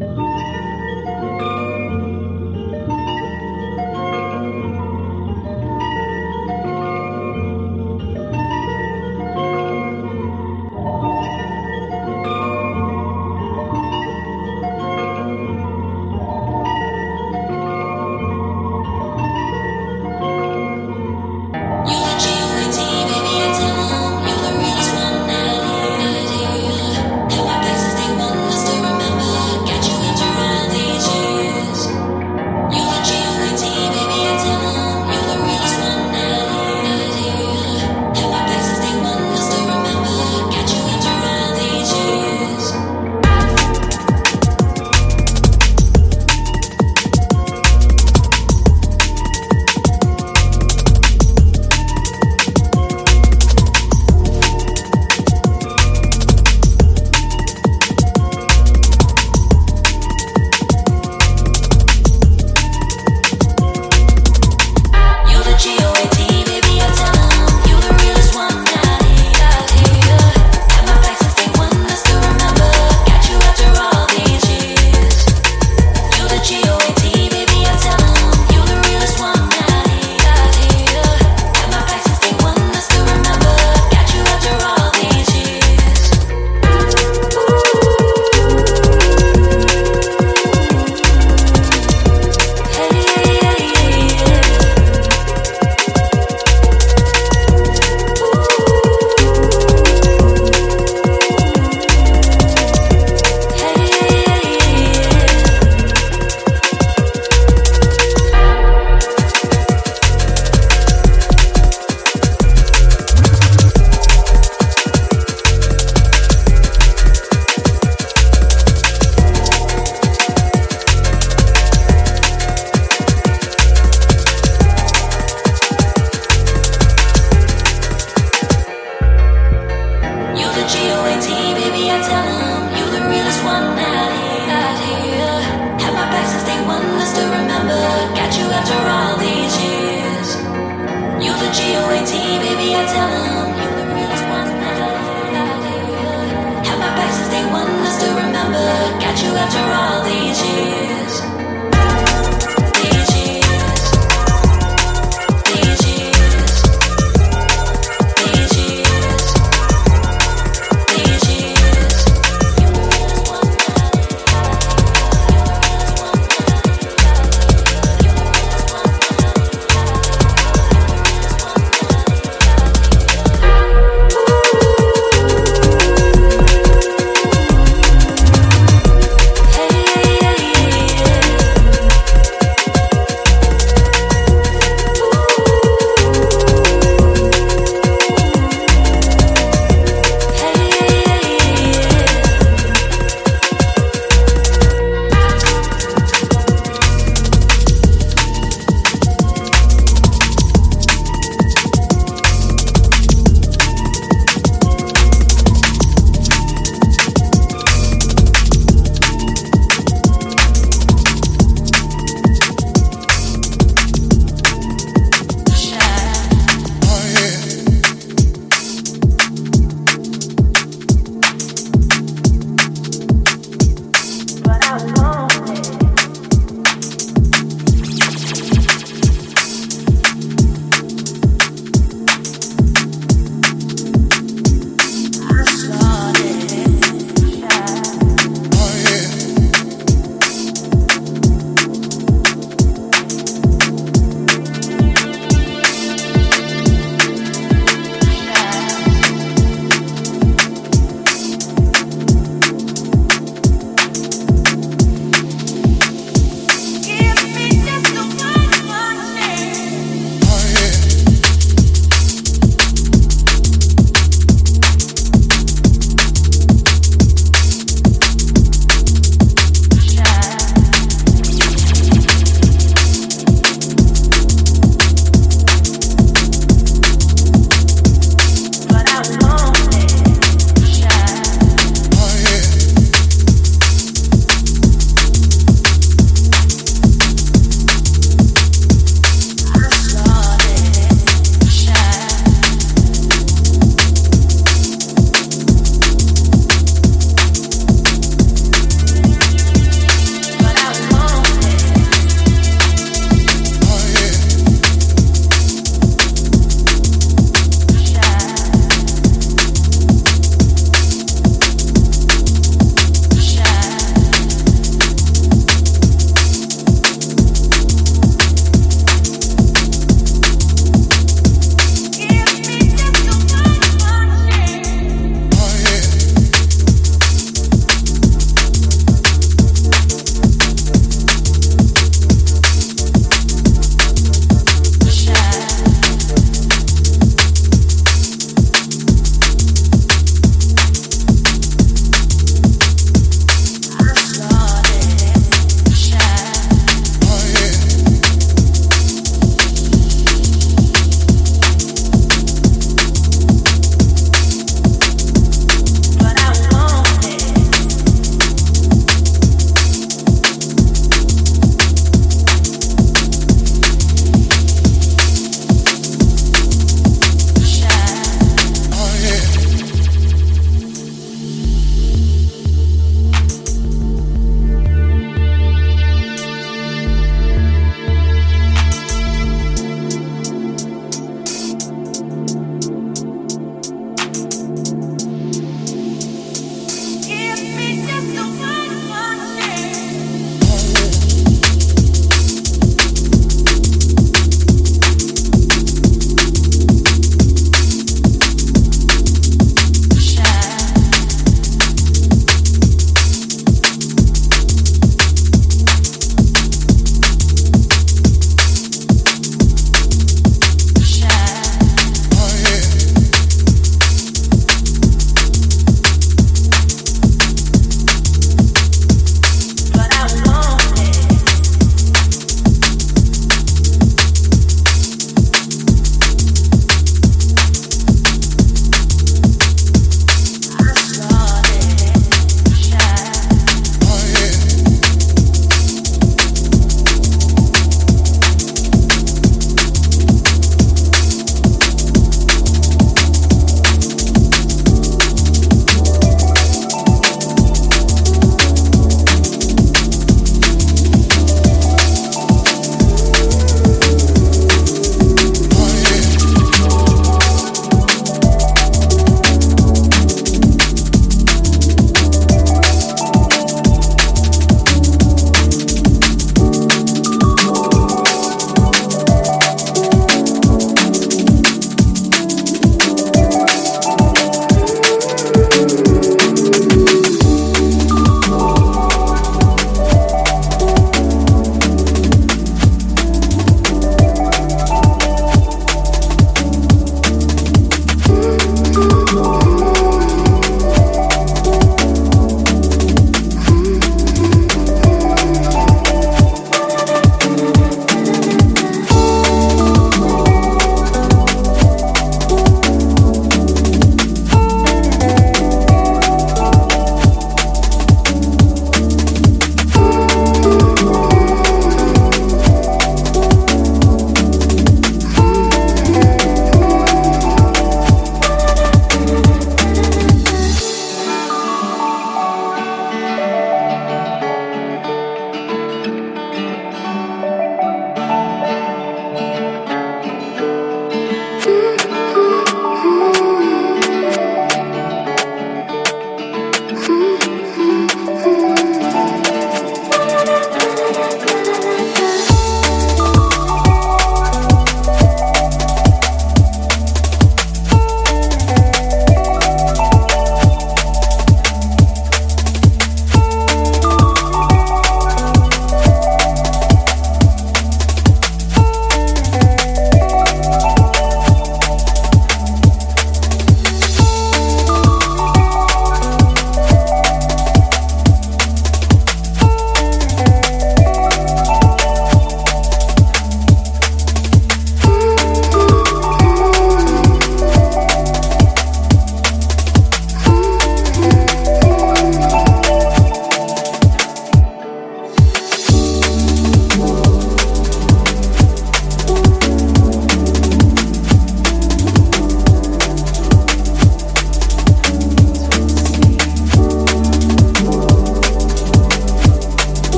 Hey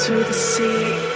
to the sea.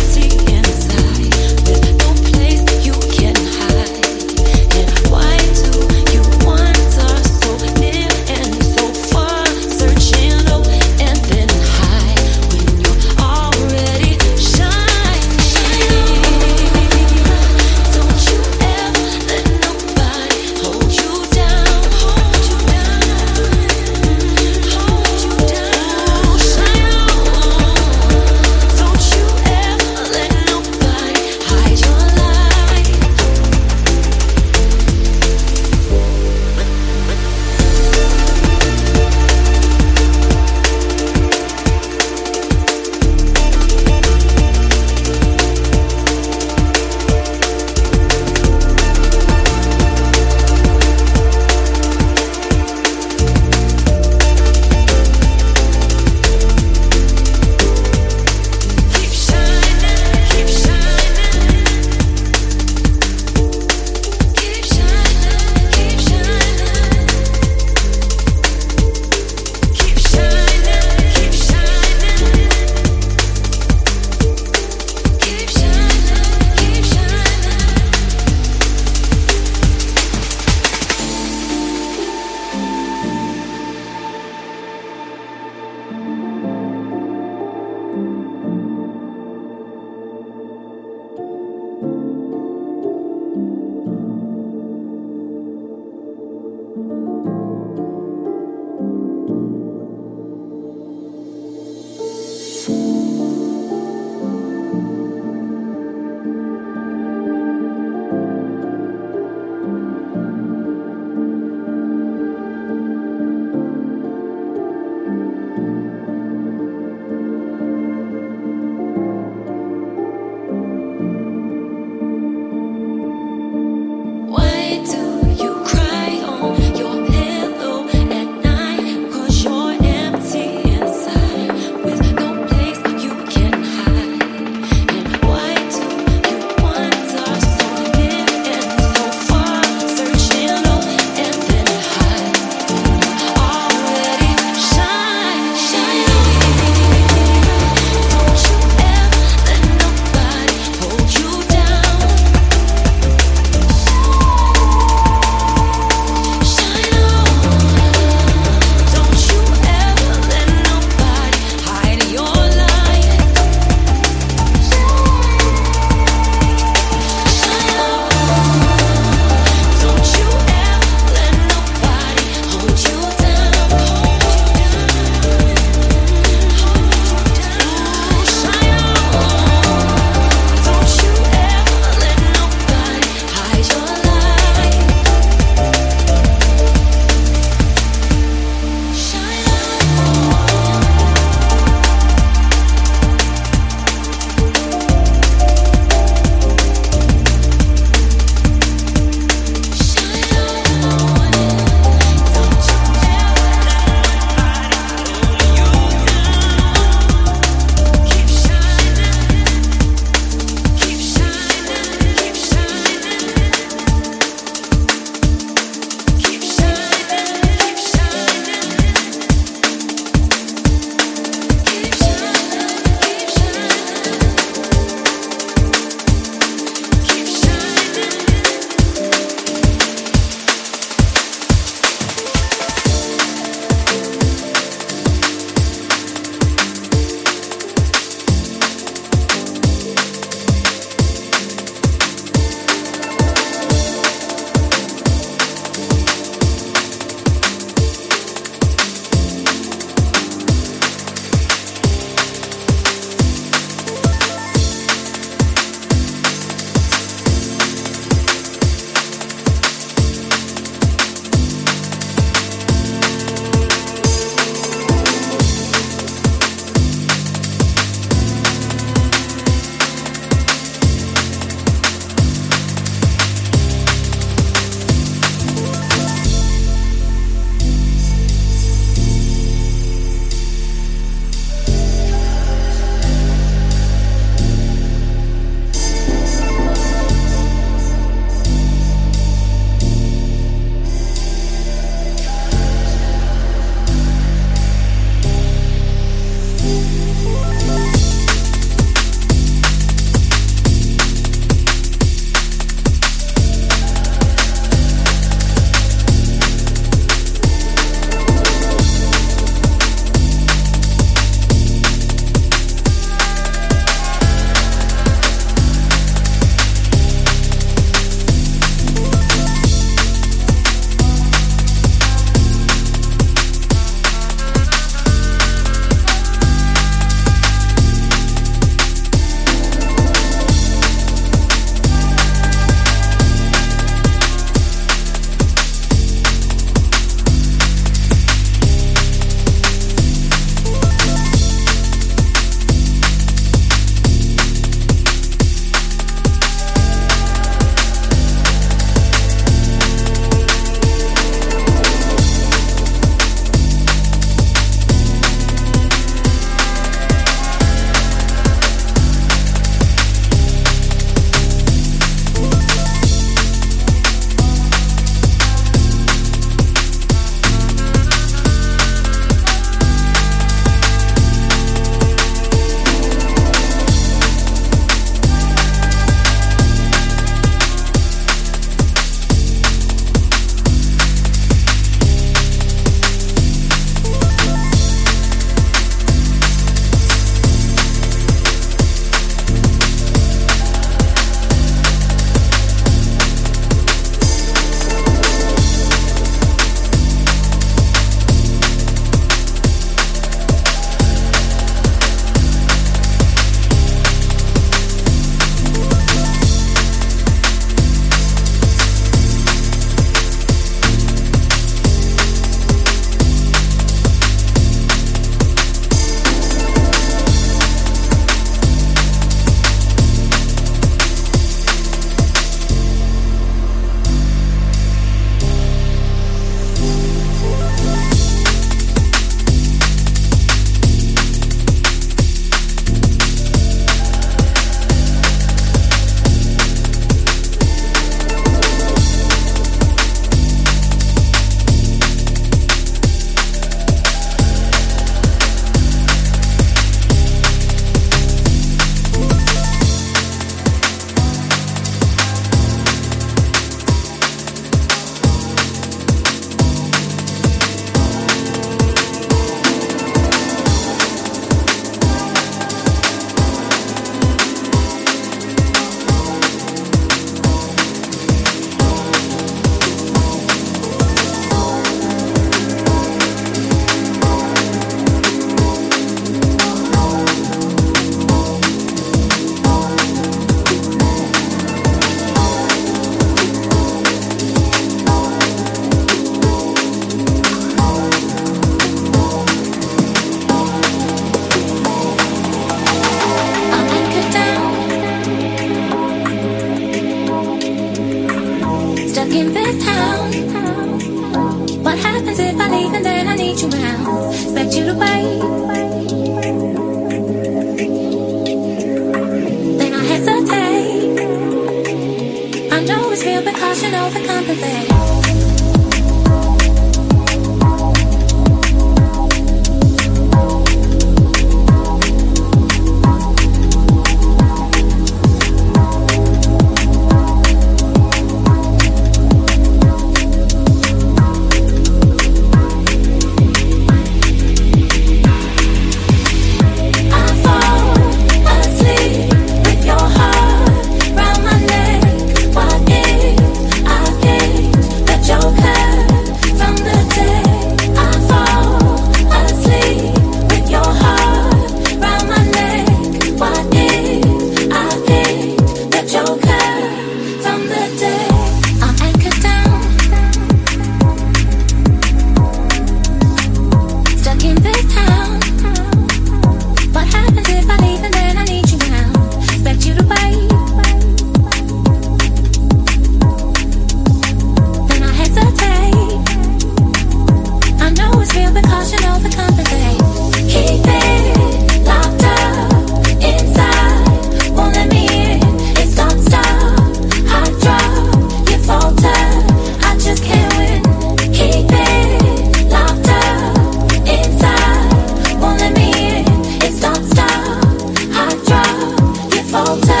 time.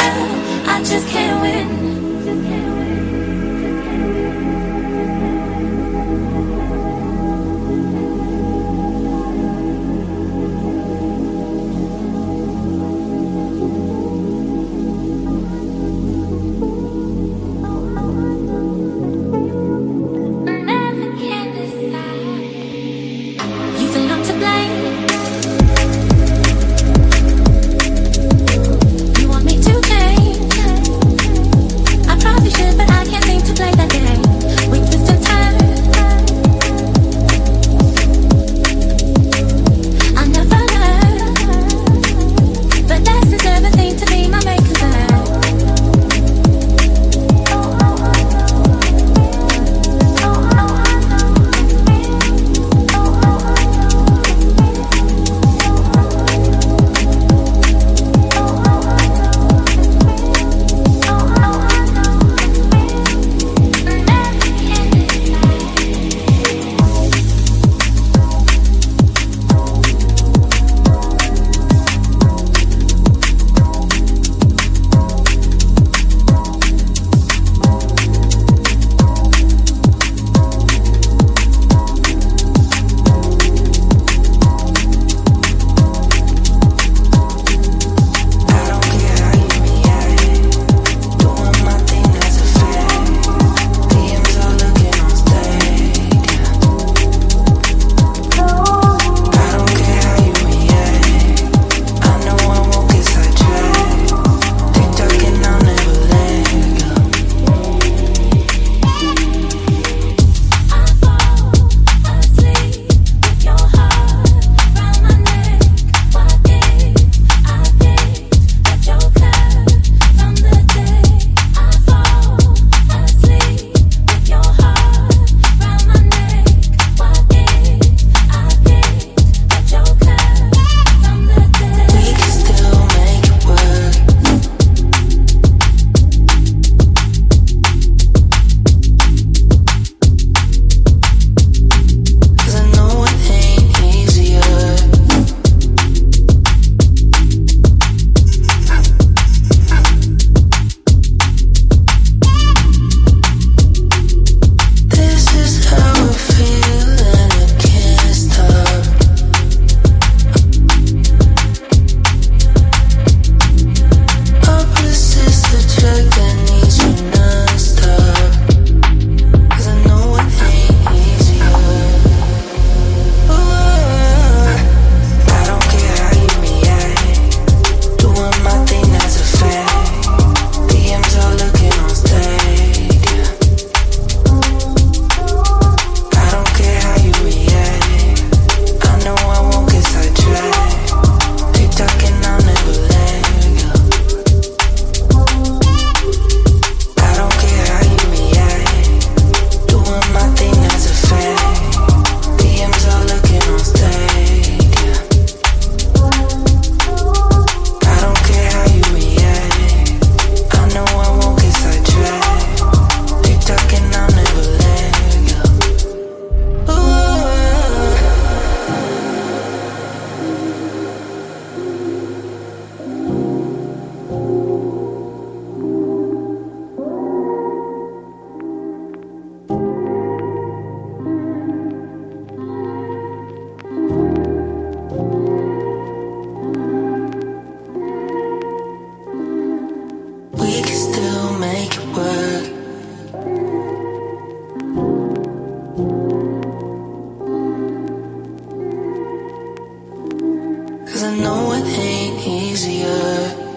Cause I know it ain't easier.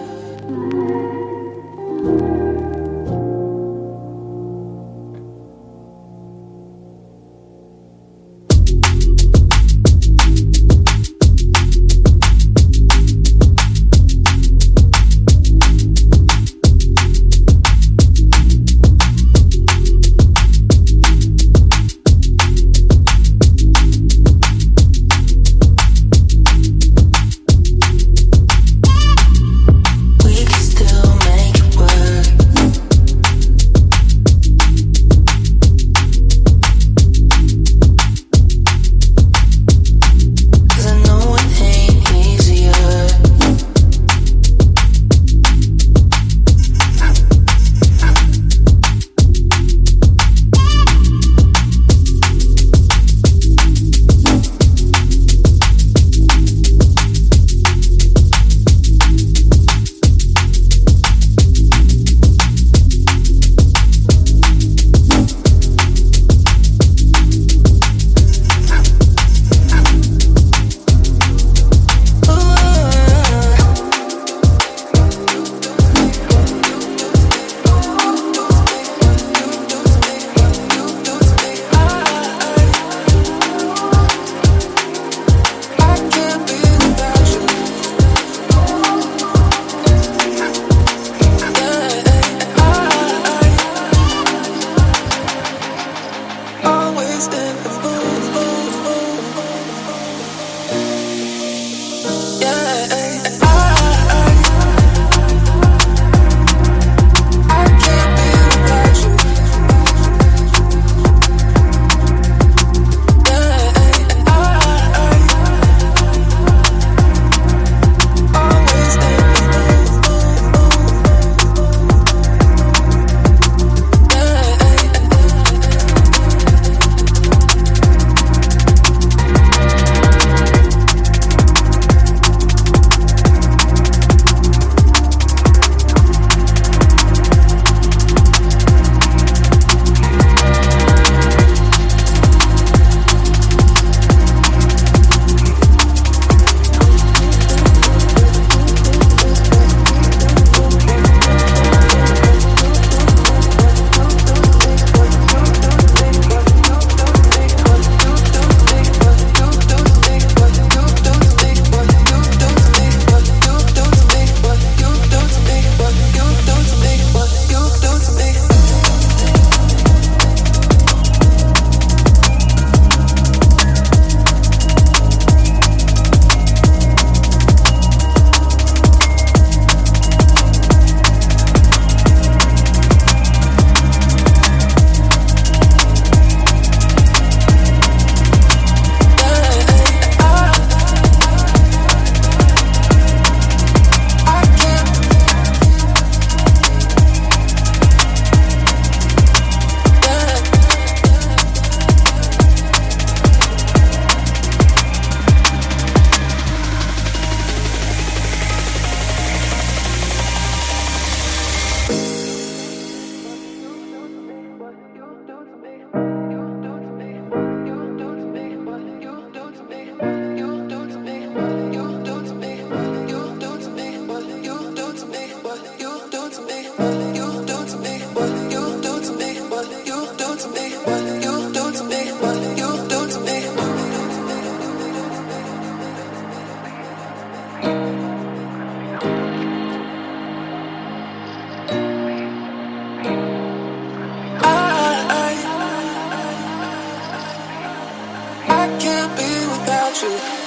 be without you.